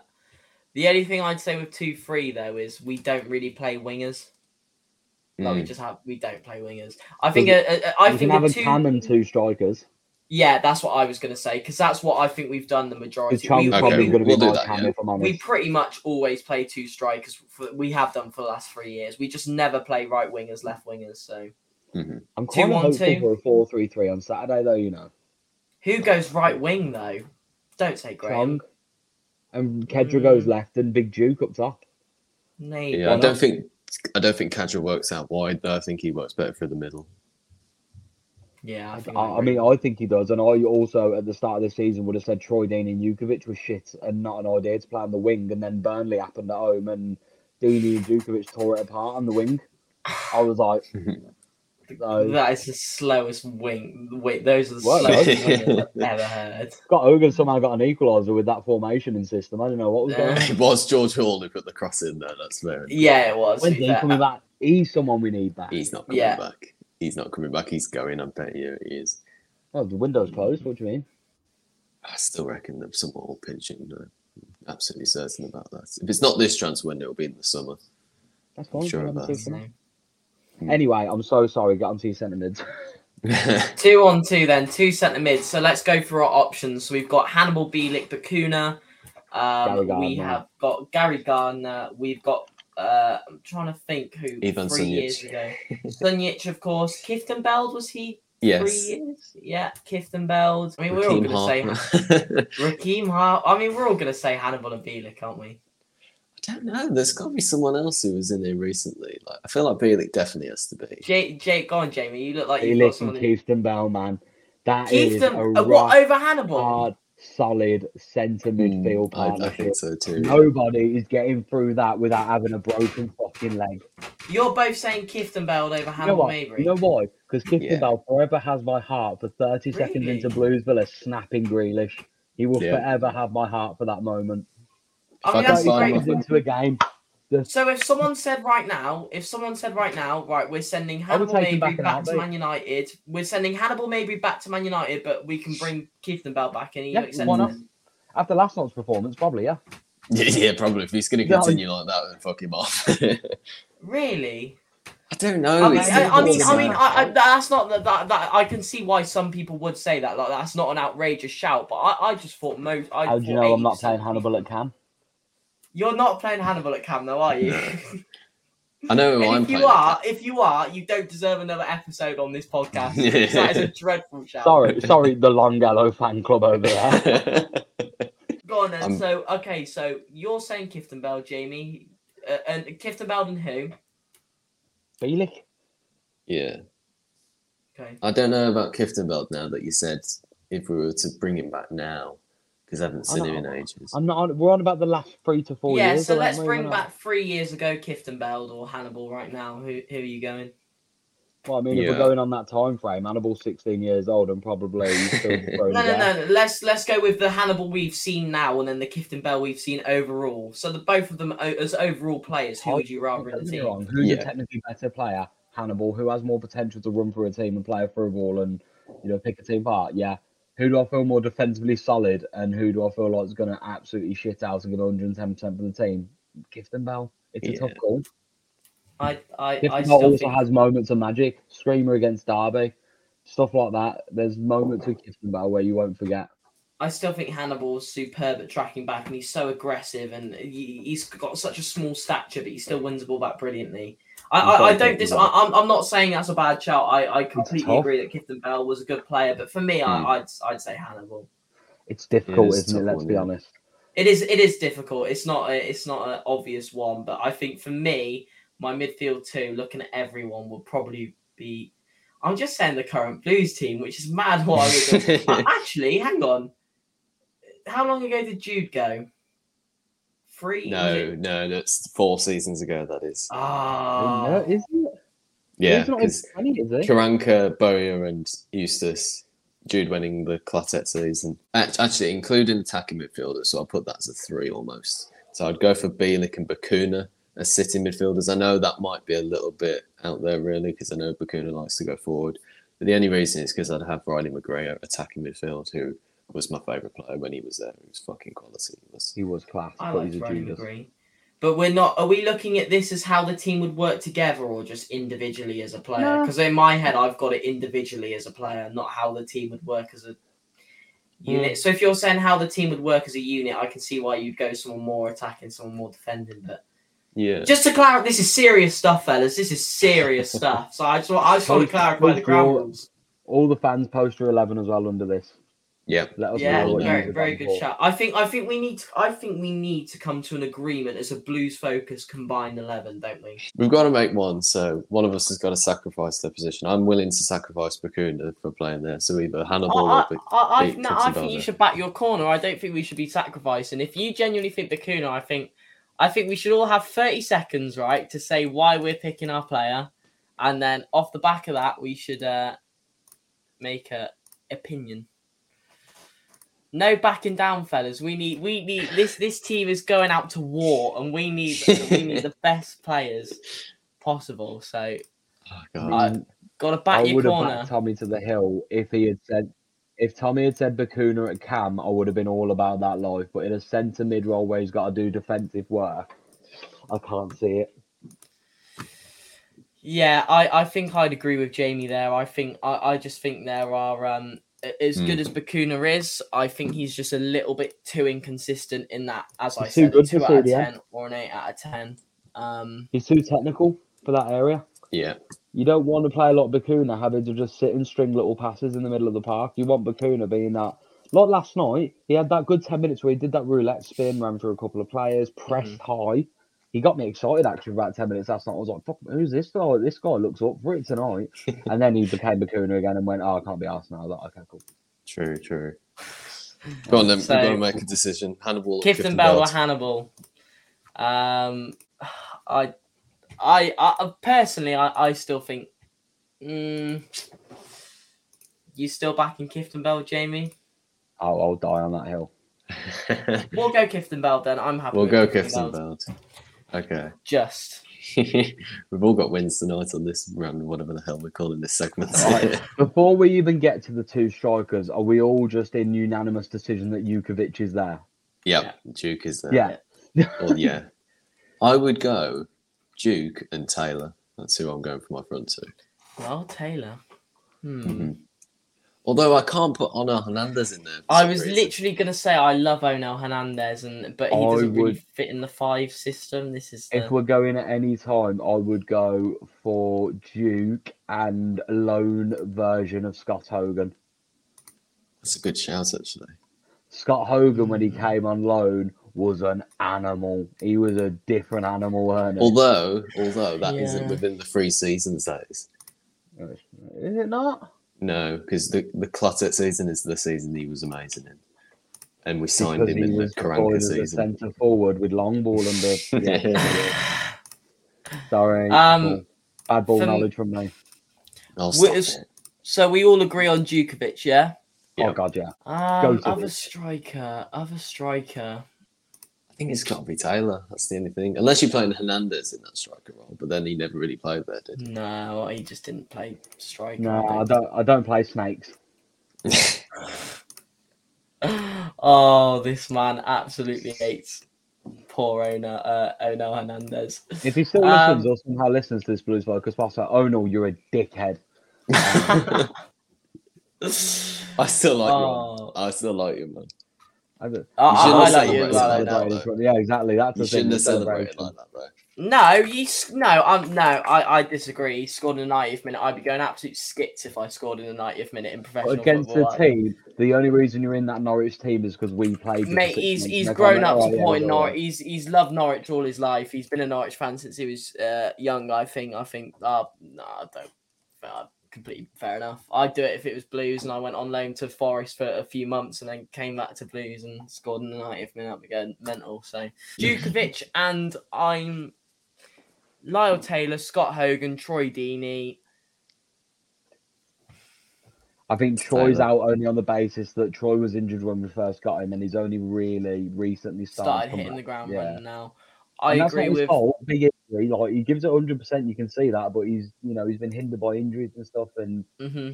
the only thing I'd say with two three though is we don't really play wingers. Like we Mm. just have we don't play wingers. I think a, a, a- I think can have a a two. cam and two strikers. Yeah, that's what I was gonna say because that's what I think we've done the majority. We, Okay, probably we, going to we'll be do my that, cam yeah. if I'm we pretty much always play two strikers. For, we have done for the last three years. We just never play right wingers, left wingers. So I'm two, kind of one, hopeful two. for a four-three-three on Saturday, though. You know, who goes right wing though? Don't say Graham. Chong and Khadra goes Mm. left and Big Duke up top. Maybe. Yeah, I don't think I don't think Khadra works out wide though. I think he works better through the middle. Yeah, I, I, think I mean, I think he does, and I also at the start of the season would have said Troy Deeney and Jutkiewicz was shit and not an idea to play on the wing, and then Burnley happened at home and Deeney and Jutkiewicz tore it apart on the wing. I was like, so, that is the slowest wing. Wait, those are the What, slowest though? I've ever heard. Scott Hogan somehow got an equaliser with that formation and system. I don't know what was going uh, on. Yeah. it was George Hall who put the cross in there. That's fair. Yeah, it was. When's he coming back? He's someone we need back. He's not coming Yeah. back. He's not coming back. He's going. I bet you he is. Oh, the window's closed. What do you mean? I still reckon that someone will pinch him. No, absolutely certain about that. If it's not this transfer window, it'll be in the summer. That's fine. Sure we'll about have that. Two. Anyway, I'm so sorry. Get onto your centre mids. Two on two, then two centre mids. So let's go through our options. So we've got Hannibal Bielik, Bacuna. Um, we have got Gary Gardner. We've got. Uh, I'm trying to think who Ivan three Sunjic. years ago. Sunjic, of course. Kieftenbeld was he yes. three years? Yeah, Kieftenbeld. I mean, we're all going to say Harper. Raheem Hart. I mean, we're all going to say Hannibal and Bielik, aren't we? I don't know. There's got to be someone else who was in there recently. Like I feel like Bielik definitely has to be. Jake, Jake, go on, Jamie. You look like you've got Bielik and someone. Keithton Bell, man. That is Keithton, a uh, what over Hannibal? hard, solid centre midfield Mm, I, I think so too. Nobody is getting through that without having a broken fucking leg. You're both saying Kieftenbeld over You know Hannibal what? Mejbri. You know why? Because Clifton Yeah. Bell forever has my heart for 30 seconds Really? into Blues Villa snapping Grealish. He will Yeah. forever have my heart for that moment. I mean, that's find great. into a game. So if someone said right now, if someone said right now, right, we're sending Hannibal take him Mejbri back back, to. Man United, we're sending Hannibal Mejbri back to Man United, but we can bring Kieftenbeld back and he Yeah, accepts why not? After last night's performance, probably, yeah. Yeah, yeah, probably. If he's going to continue like that, then fuck him off. Really? I don't know. I mean, I, I mean, I mean, I, I, that's not that, that. That I can see why some people would say that. Like, that's not an outrageous shout, but I, I just thought most. I How do you know I'm not 80% playing Hannibal people- at Cam? You're not playing Hannibal at Cam, though, are you? No. I know who I'm if playing. you are, if you are, you don't deserve another episode on this podcast. because that is a dreadful shout. Sorry, sorry, the Longelo fan club over there. Go on then. I'm- So, okay, so you're saying Kieftenbeld, Jamie, uh, and Kieftenbeld and who? Bielik? yeah. Okay. I don't know about Kieftenbeld now that you said if we were to bring him back now because I haven't I seen him in ages. I'm not on, we're on about the last three to four yeah, years. Yeah, so let's bring We're back three years ago Kieftenbeld or Hannibal right now. Who who are you going? Well, I mean, if we're going on that time frame, Hannibal's 16 years old and probably still No, no, no, no. Let's let's go with the Hannibal we've seen now, and then the Kieftenbeld we've seen overall. So the both of them as overall players. Who would you rather in the team? wrong, Who's Yeah. a technically better player? Hannibal, who has more potential to run through a team and play through a ball and you know pick a team apart? Yeah. Who do I feel more defensively solid and who do I feel like is going to absolutely shit out and get 110 percent for the team? Kieftenbeld. It's a Yeah. tough call. I I I Bell still also think has moments of magic. Screamer against Derby, stuff like that. There's moments with Kieftenbeld where you won't forget. I still think Hannibal's superb at tracking back, and he's so aggressive, and he, he's got such a small stature, but he still wins the ball back brilliantly. I, I, I don't dis- I, I'm, I'm not saying that's a bad shout. I, I completely agree that Kieftenbeld was a good player, but for me, Hmm. I, I'd I'd say Hannibal. It's difficult, is a isn't it? Let's be honest. It is it is difficult. It's not a, it's not an obvious one, but I think for me, my midfield two, looking at everyone, would probably be. I'm just saying the current Blues team, which is mad. What I would. Actually, hang on. How long ago did Jude go? Three. no, it? no, that's four seasons ago. That is. Ah. No, isn't it? Yeah, He's not because in 20, is he? Karanka, Bowyer, and Eustace, Jude winning the Clotet season. Actually, including attacking midfielders, so I'll put that as a three almost. So I'd go for Bielik and Bacuna as sitting midfielders. I know that might be a little bit out there, really, because I know Bacuna likes to go forward. But the only reason is because I'd have Riley McGregor attacking midfield, who was my favourite player when he was there. He was fucking quality. He was. He was class, I but like he's a Riley But we're not. Are we looking at this as how the team would work together, or just individually as a player? Nah. Because in my head, I've got it individually as a player, not how the team would work as a unit. Hmm. So if you're saying how the team would work as a unit, I can see why you'd go someone more attacking, someone more defending. But Yeah. just to clarify, this is serious stuff, fellas. This is serious stuff. So I just, want- I just want to clarify the post ground rules. All the fans post your eleven as well under this. Yeah. Let us Yeah, know very, very good for. shout. I think, I think we need, to, I think we need to come to an agreement as a Blues focus combined eleven, don't we? We've got to make one, so one of us has got to sacrifice their position. I'm willing to sacrifice Bacuna for playing there. So either Hannibal I, or Ba- I, I, no, I think you should back your corner. I don't think we should be sacrificing. If you genuinely think Bacuna, I think, I think we should all have thirty seconds, right, to say why we're picking our player, and then off the back of that, we should uh, make a opinion. No backing down, fellas. We need, we need this. This team is going out to war, and we need, we need the best players possible. So, Oh, God. I got to back I your would have corner. backed Tommy to the hill if he had said if Tommy had said Bacuna at Cam, I would have been all about that life. But in a centre mid role where he's got to do defensive work, I can't see it. Yeah, I, I think I'd agree with Jamie there. I think I, I just think there are um a- as good as Bacuna is, I think he's just a little bit too inconsistent in that, as I He's too said, good for two out of ten or an eight out of ten. Um, He's too technical for that area. Yeah. You don't want to play a lot of Bacuna having to just sit and string little passes in the middle of the park. You want Bacuna being that. Like last night, he had that good 10 minutes where he did that roulette spin, ran through a couple of players, pressed high. He got me excited actually for about 10 minutes last night. I was like, Fuck, who's this guy? This guy looks up for it tonight. and then he became Bacuna again and went, oh, I can't be asked now. I was like, okay, cool. True, true. Go on then. So- We've got to make a decision. Hannibal or Kieftenbeld or Hannibal. Um, I, I, I personally, I, I still think. Mm, you still backing Kieftenbeld, Jamie? I'll, I'll die on that hill. We'll go Kieftenbeld then. I'm happy. we'll with go Clifton Clifton Bell. Okay. Just. We've all got wins tonight on this round, whatever the hell we're calling this segment. Right. Before we even get to the two strikers, are we all just in unanimous decision that Jutkiewicz is there? yep, Duke is there. Yeah. Or yeah. I would go Duke and Taylor. That's who I'm going for my front two. Well, Taylor. Hmm. Mhm. Although I can't put Onel Hernandez in there. I was reason. literally gonna say I love Onel Hernandez, and but he I doesn't really fit in the five system. This is the, If we're going at any time, I would go for Duke and lone version of Scott Hogan. That's a good shout, actually. Scott Hogan, when he hmm. came on loan, was an animal. He was a different animal, weren't? Although, although that Yeah. not within the three seasons days. Uh, is it not? No, because the the Clotet season is the season he was amazing in, and we signed Because him in the was deployed Karanka as season. centre forward with long ball under. Yeah. Sorry. Um, cool. Bad ball for- knowledge from me. I'll Wi- stop is- it. so we all agree on Jutkiewicz, yeah. Yeah. Oh, God, yeah. Um, other it. striker, other striker. I think it's got to be Taylor. That's the only thing. Unless you're playing Hernandez in that striker role, but then he never really played there, did he? No, he just didn't play striker. No, I I don't. I don't play snakes. oh, this man absolutely hates poor owner, uh, Onel Hernandez. If he still Um, listens or somehow listens to this Blues Focus podcast, oh no, you're a dickhead. I still like Oh. you. I still like you, man. I don't- I, I, shouldn't I have like you as well, celebrated Onel. that, though. Yeah, exactly. That's You the thing. shouldn't the have celebrated like that, bro. No, you no, I'm no, I, I disagree. He scored in the 90th minute. I'd be going absolute skits if I scored in the 90th minute in professional Against football. the team, the only reason you're in that Norwich team is because we played. you for Mate, he's months he's and grown up went, "Oh, yeah, supporting Norwich. He's he's loved Norwich all his life. He's been a Norwich fan since he was uh, young. I think. I think. Uh, no, I don't. Uh, completely fair enough. I'd do it if it was Blues and I went on loan to Forest for a few months and then came back to Blues and scored in the 90th minute. I'd going mental. So Jutkiewicz and I'm Lyle Taylor, Scott Hogan, Troy Deeney. I think Troy's Taylor. out only on the basis that Troy was injured when we first got him, and he's only really recently started, started hitting back. the ground Yeah. running now. I and agree with. fault. Big injury, like he gives it hundred percent. You can see that, but he's you know he's been hindered by injuries and stuff, and hmm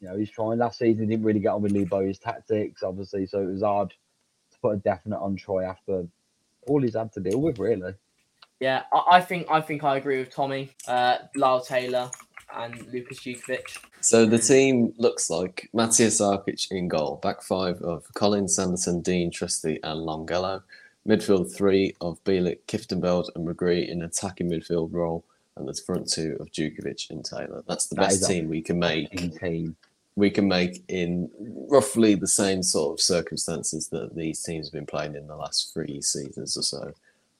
you know he's trying. Last season, he didn't really get on with Lee Bowyer's tactics, obviously, so it was hard to put a definite on Troy after all he's had to deal with, really. Yeah, I, I think I think I agree with Tommy, uh, Lyle Taylor, and Lukas Jutkiewicz. So the team looks like Matija Sarkic in goal, back five of Collins, Sanderson, Dean, Trusty, and Longelo. Midfield three of Bielik, Kieftenbeld, and McGree in attacking midfield role, and the front two of Jutkiewicz and Taylor. That's the That best team we can make. Team. We can make in roughly the same sort of circumstances that these teams have been playing in the last three seasons or so.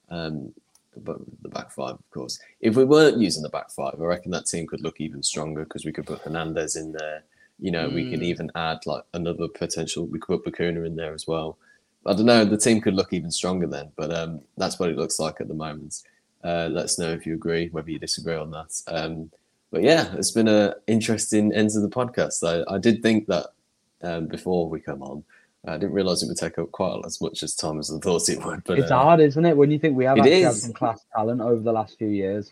Um, but the back five, of course. If we weren't using the back five, I reckon that team could look even stronger because we could put Hernandez in there. You know, we could Mm. even add like another potential. We could put Bacuna in there as well. I don't know. The team could look even stronger then, but um, that's what it looks like at the moment. Uh, let us know if you agree, whether you disagree on that. Um, but yeah, it's been an interesting end to the podcast. I, I did think that um, before we come on, I didn't realise it would take up quite as much as time as I thought it would. But It's uh, hard, isn't it, when you think we have actually had some class talent over the last few years.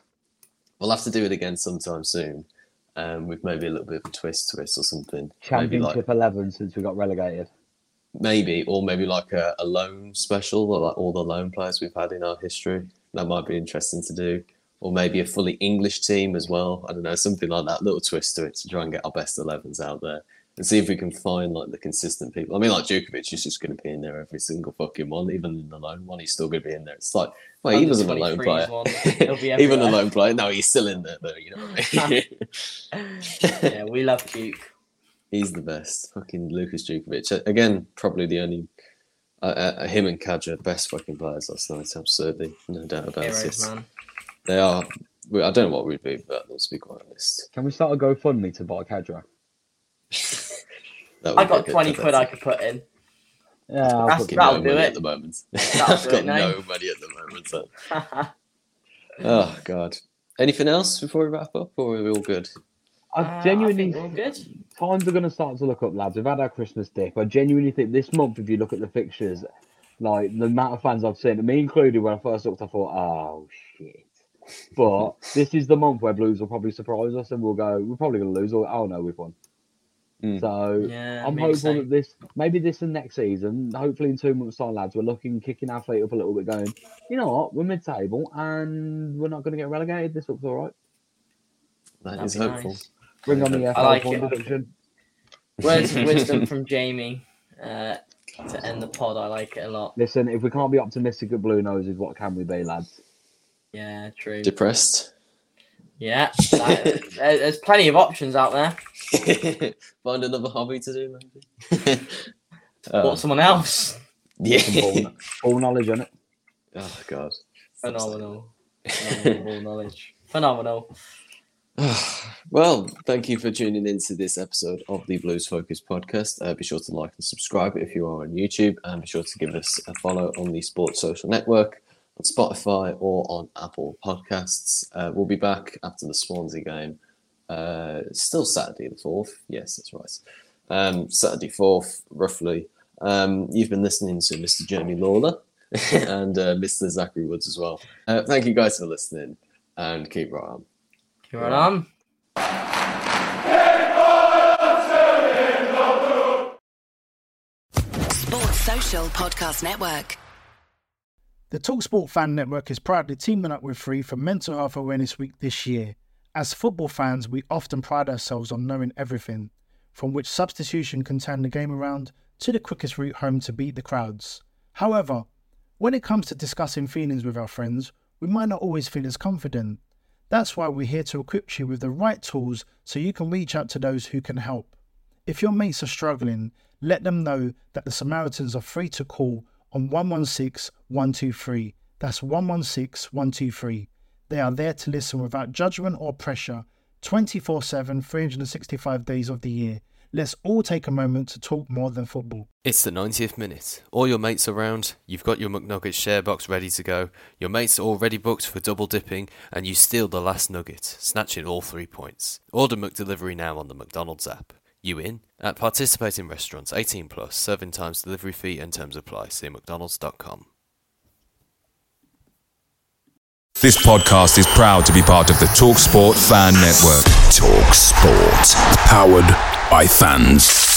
We'll have to do it again sometime soon, um, with maybe a little bit of a twist to it or something. Championship like eleven since we got relegated. Maybe, or maybe like a, a loan special, or like all the loan players we've had in our history. That might be interesting to do, or maybe a fully English team as well. I don't know, something like that. Little twist to it to try and get our best 11s out there and see if we can find like the consistent people. I mean, like Jutkiewicz is just going to be in there every single fucking one, even in the loan one. He's still going to be in there. It's like, well, he wasn't a loan player. one, he'll be even a loan player. No, he's still in there though. You know what I mean? yeah, we love Duke. He's the best. Fucking Lukas Jutkiewicz. Again, probably the only. Uh, uh, him and Khadra, the best fucking players last night. Absolutely, no doubt about Heroes, it. man. They are. I don't know what we'd be without them, to be quite honest. Can we start a GoFundMe to buy Khadra? I got twenty quid I could put in. Yeah, I'll That's, that'll no do it. At the moment, I've got it now. no money at the moment. So. Oh god. Anything else before we wrap up, or are we all good? I Uh, genuinely I think times are going to start to look up, lads. We've had our Christmas dip. I genuinely think this month, if you look at the fixtures, like the amount of fans I've seen, me included, when I first looked, I thought, oh shit. But this is the month where Blues will probably surprise us, and we'll go. We're probably going to lose. Or oh no, we've won. Mm. So Yeah, I'm hopeful so. that this, maybe this and next season, hopefully in two months' time, lads, we're looking, kicking our feet up a little bit, going, you know what, we're mid-table and we're not going to get relegated. This looks all right. That That'd is hopeful. nice. Bring on the I FA like point it. deduction. Words of wisdom from Jamie uh, to end the pod. I like it a lot. Listen, if we can't be optimistic at Blue Noses, what can we be, lads? Yeah, true. Depressed. Yeah, that, there's plenty of options out there. Find another hobby to do, maybe. Or oh, someone else. Yeah. all, knowledge on it. Oh god. Phenomenal. Phenomenal knowledge. Phenomenal. well, thank you for tuning in to this episode of the Blues Focus podcast. Uh, be sure to like and subscribe if you are on YouTube, and be sure to give us a follow on the Sports Social Network, on Spotify, or on Apple Podcasts. Uh, we'll be back after the Swansea game. Uh, still Saturday the 4th. Yes, that's right. Um, Saturday 4th, roughly. Um, you've been listening to Mr. Jeremy Lawler and uh, Mr. Zachary Woods as well. Uh, thank you guys for listening, and keep right on. You're on. Sports Social Podcast Network. The Talksport Fan Network is proudly teaming up with Free for Mental Health Awareness Week this year. As football fans, we often pride ourselves on knowing everything, from which substitution can turn the game around to the quickest route home to beat the crowds. However, when it comes to discussing feelings with our friends, we might not always feel as confident. That's why we're here to equip you with the right tools so you can reach out to those who can help. If your mates are struggling, let them know that the Samaritans are free to call on 116 123. That's 116 123. They are there to listen without judgment or pressure 24 7, 365 days of the year. Let's all take a moment to talk more than football. It's the 90th minute. All your mates are around, you've got your McNuggets share box ready to go, your mates are already booked for double dipping, and you steal the last nugget, snatching all three points. Order McDelivery now on the McDonald's app. You in? At participating restaurants, 18 plus, serving times, delivery fee, and terms apply. See mcdonalds.com. This podcast is proud to be part of the TalkSport Fan Network. Talk Sport. Powered by fans.